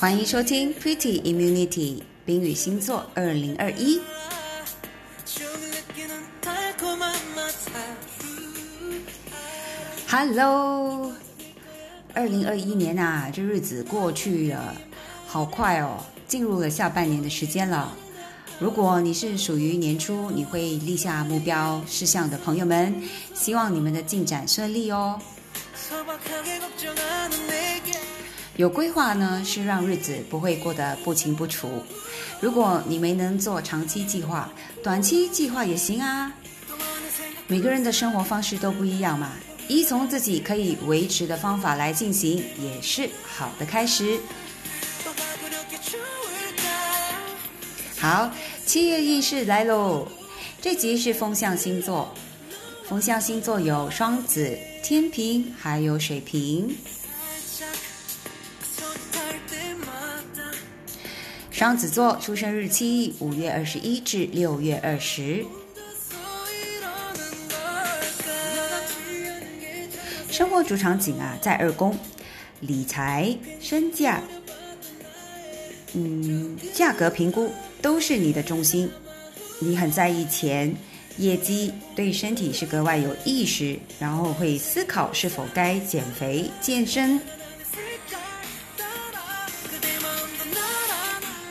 欢迎收听 Pretty Immunity 冰雨星座二零二一。Hello，二零二一年啊，这日子过去了，好快哦，进入了下半年的时间了。如果你是属于年初你会立下目标事项的朋友们，希望你们的进展顺利哦。有规划呢，是让日子不会过得不清不楚。如果你没能做长期计划，短期计划也行啊。每个人的生活方式都不一样嘛，依从自己可以维持的方法来进行，也是好的开始。好，七月运势来喽。这集是风象星座，风象星座有双子、天平，还有水瓶。双子座出生日期五月二十一至六月二十。生活主场景啊，在二宫，理财、身价，嗯，价格评估都是你的中心。你很在意钱、业绩，对身体是格外有意识，然后会思考是否该减肥、健身。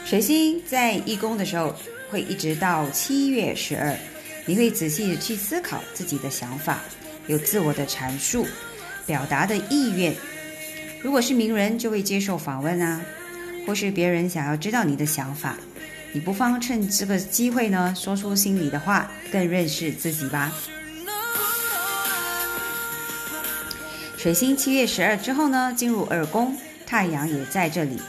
水星在一宫的时候，会一直到七月十二，你会仔细的去思考自己的想法，有自我的阐述、表达的意愿。如果是名人，就会接受访问啊，或是别人想要知道你的想法，你不妨趁这个机会呢，说出心里的话，更认识自己吧。水星七月十二之后呢，进入二宫，太阳也在这里。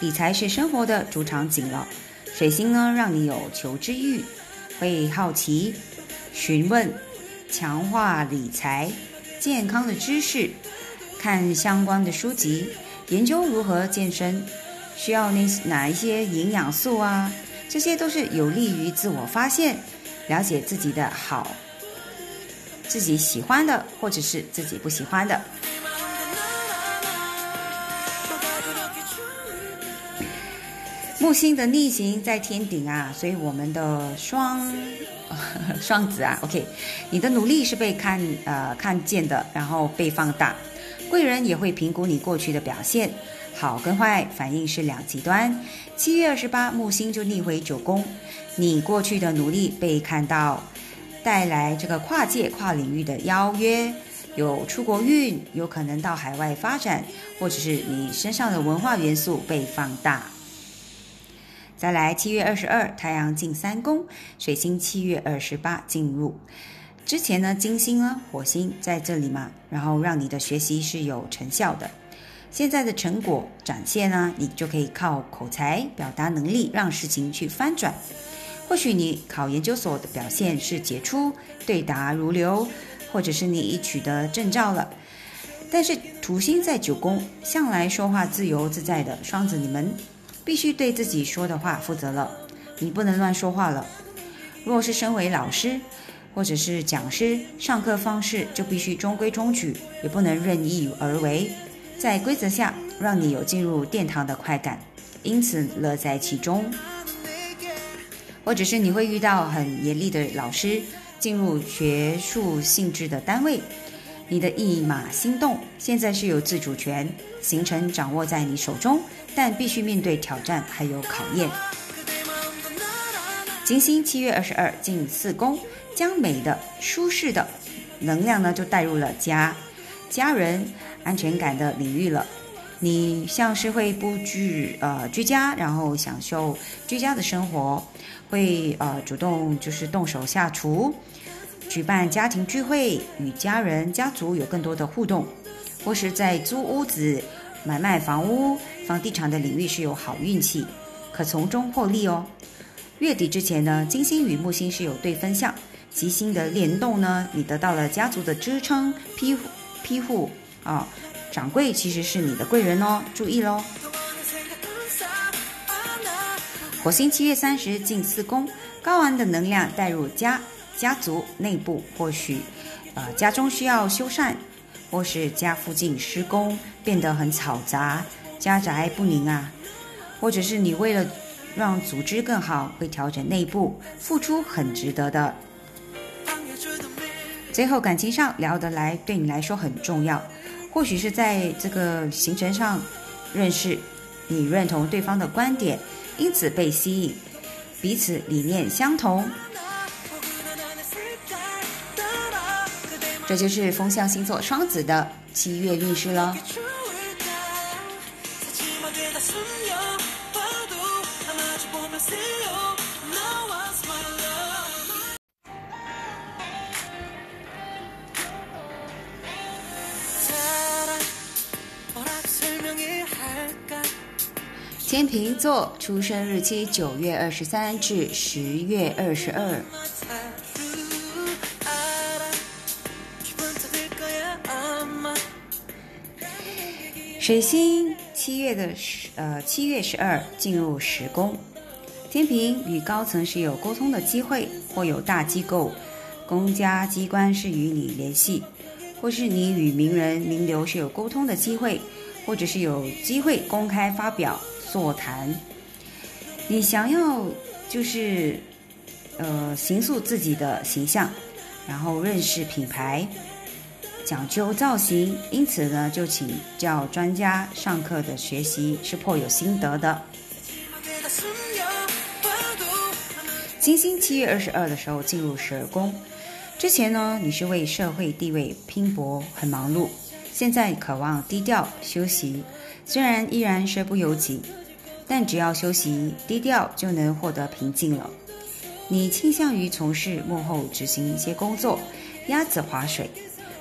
理财是生活的主场景了，水星呢让你有求知欲，会好奇、询问、强化理财、健康的知识，看相关的书籍，研究如何健身，需要那哪一些营养素啊？这些都是有利于自我发现、了解自己的好，自己喜欢的或者是自己不喜欢的。木星的逆行在天顶啊，所以我们的双 双子啊，OK，你的努力是被看呃看见的，然后被放大。贵人也会评估你过去的表现，好跟坏反应是两极端。七月二十八，木星就逆回九宫，你过去的努力被看到，带来这个跨界跨领域的邀约，有出国运，有可能到海外发展，或者是你身上的文化元素被放大。再来，七月二十二，太阳进三宫，水星七月二十八进入。之前呢，金星呢，火星在这里嘛，然后让你的学习是有成效的。现在的成果展现呢，你就可以靠口才表达能力让事情去翻转。或许你考研究所的表现是杰出，对答如流，或者是你已取得证照了。但是土星在九宫，向来说话自由自在的双子，你们。必须对自己说的话负责了，你不能乱说话了。若是身为老师或者是讲师，上课方式就必须中规中矩，也不能任意而为，在规则下让你有进入殿堂的快感，因此乐在其中。或者是你会遇到很严厉的老师，进入学术性质的单位，你的一马心动，现在是有自主权，行程掌握在你手中。但必须面对挑战，还有考验。金星七月二十二进四宫，将美的、舒适的能量呢，就带入了家、家人、安全感的领域了。你像是会布置呃居家，然后享受居家的生活，会呃主动就是动手下厨，举办家庭聚会，与家人、家族有更多的互动，或是在租屋子。买卖房屋、房地产的领域是有好运气，可从中获利哦。月底之前呢，金星与木星是有对分相，吉星的联动呢，你得到了家族的支撑、庇护庇护啊。掌柜其实是你的贵人哦，注意喽。火星七月三十进四宫，高昂的能量带入家家族内部，或许呃家中需要修缮。或是家附近施工变得很嘈杂，家宅不宁啊，或者是你为了让组织更好，会调整内部，付出很值得的。最后，感情上聊得来，对你来说很重要。或许是在这个行程上认识，你认同对方的观点，因此被吸引，彼此理念相同。这就是风象星座双子的七月运势了。天秤座出生日期九月二十三至十月二十二。水星七月的十呃七月十二进入十宫，天平与高层是有沟通的机会，或有大机构、公家机关是与你联系，或是你与名人名流是有沟通的机会，或者是有机会公开发表座谈。你想要就是呃形塑自己的形象，然后认识品牌。讲究造型，因此呢，就请教专家上课的学习是颇有心得的。金星七月二十二的时候进入十二宫，之前呢，你是为社会地位拼搏，很忙碌，现在渴望低调休息，虽然依然身不由己，但只要休息低调，就能获得平静了。你倾向于从事幕后执行一些工作，鸭子划水。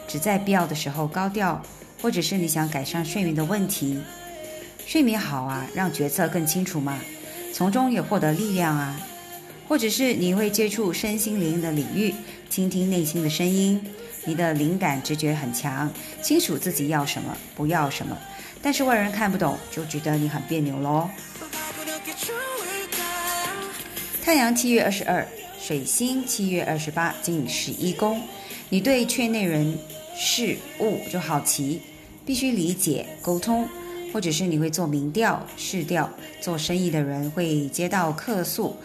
只在必要的时候高调，或者是你想改善睡眠的问题，睡眠好啊，让决策更清楚嘛，从中也获得力量啊，或者是你会接触身心灵的领域，倾听内心的声音，你的灵感直觉很强，清楚自己要什么，不要什么，但是外人看不懂，就觉得你很别扭喽。太阳七月二十二，水星七月二十八进十一宫，你对圈内人。事物就好奇，必须理解沟通，或者是你会做民调、试调。做生意的人会接到客诉，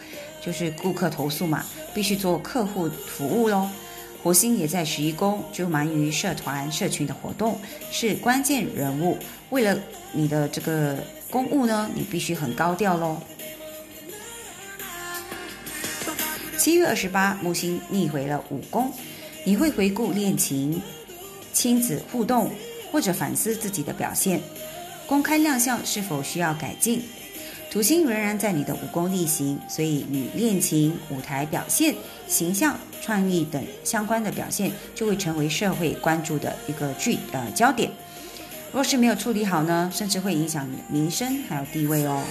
就是顾客投诉嘛，必须做客户服务喽。火星也在十一宫，就忙于社团、社群的活动，是关键人物。为了你的这个公务呢，你必须很高调喽。七月二十八，木星逆回了五宫，你会回顾恋情。亲子互动，或者反思自己的表现，公开亮相是否需要改进？土星仍然在你的武功逆行，所以与恋情、舞台表现、形象、创意等相关的表现，就会成为社会关注的一个聚呃焦点。若是没有处理好呢，甚至会影响你的名声还有地位哦。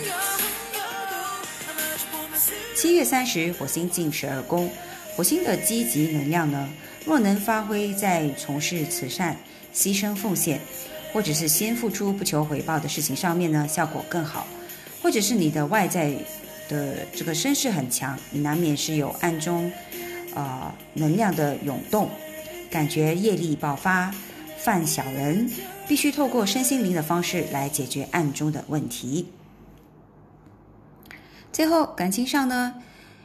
七月三十，火星进十二宫，火星的积极能量呢？若能发挥在从事慈善、牺牲奉献，或者是先付出不求回报的事情上面呢，效果更好；或者是你的外在的这个声势很强，你难免是有暗中呃能量的涌动，感觉业力爆发，犯小人，必须透过身心灵的方式来解决暗中的问题。最后感情上呢？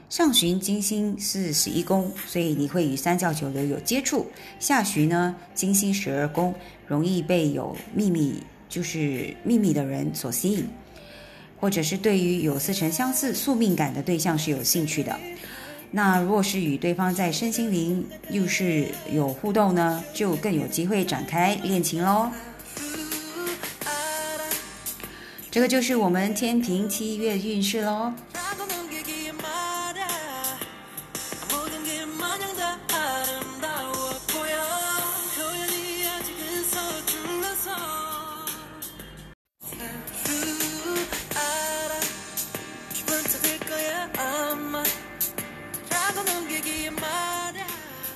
上旬金星是十一宫，所以你会与三教九流有接触。下旬呢，金星十二宫，容易被有秘密就是秘密的人所吸引，或者是对于有似曾相似、宿命感的对象是有兴趣的。那若是与对方在身心灵又是有互动呢，就更有机会展开恋情喽。这个就是我们天平七月运势喽。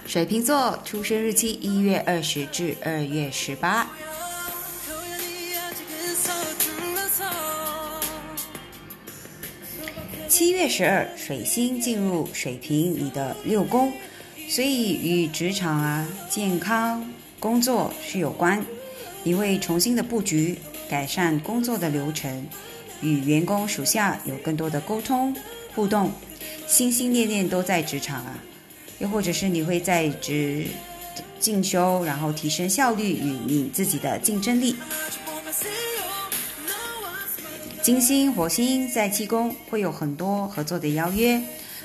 水瓶座出生日期一月二十至二月十八。七月十二，水星进入水瓶你的六宫，所以与职场啊、健康、工作是有关。你会重新的布局，改善工作的流程，与员工属下有更多的沟通互动，心心念念都在职场啊。又或者是你会在职进修，然后提升效率与你自己的竞争力。金星、火星在七宫会有很多合作的邀约，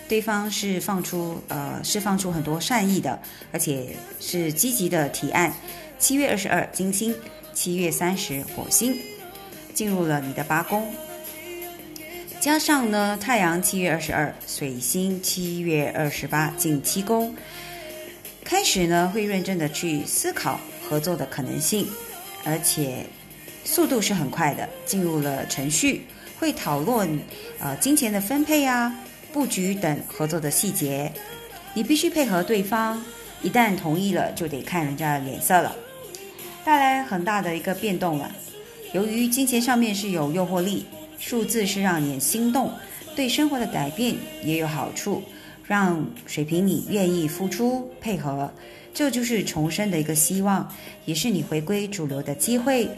对方是放出呃释放出很多善意的，而且是积极的提案。七月二十二，金星；七月三十，火星进入了你的八宫。加上呢，太阳七月二十二，水星七月二十八进七宫，开始呢会认真的去思考合作的可能性，而且。速度是很快的，进入了程序，会讨论呃金钱的分配啊、布局等合作的细节。你必须配合对方，一旦同意了，就得看人家的脸色了，带来很大的一个变动了。由于金钱上面是有诱惑力，数字是让你心动，对生活的改变也有好处，让水瓶你愿意付出配合，这就是重生的一个希望，也是你回归主流的机会。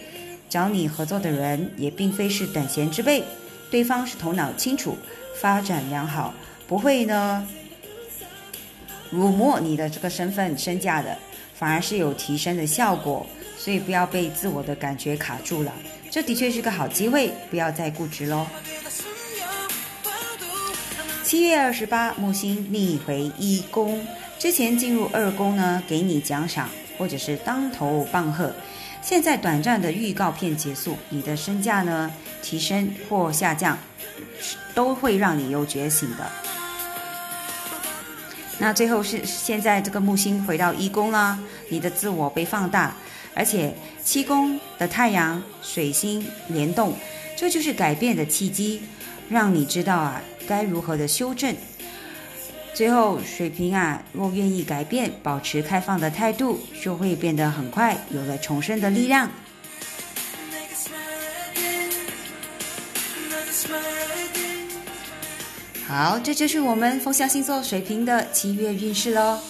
找你合作的人也并非是等闲之辈，对方是头脑清楚、发展良好，不会呢辱没你的这个身份身价的，反而是有提升的效果。所以不要被自我的感觉卡住了，这的确是个好机会，不要再固执喽。七月二十八，木星逆回一宫，之前进入二宫呢，给你奖赏或者是当头棒喝。现在短暂的预告片结束，你的身价呢提升或下降，都会让你有觉醒的。那最后是现在这个木星回到一宫啦，你的自我被放大，而且七宫的太阳、水星联动，这就是改变的契机，让你知道啊该如何的修正。最后，水瓶啊，若愿意改变，保持开放的态度，就会变得很快有了重生的力量。好，这就是我们风象星座水瓶的七月运势喽。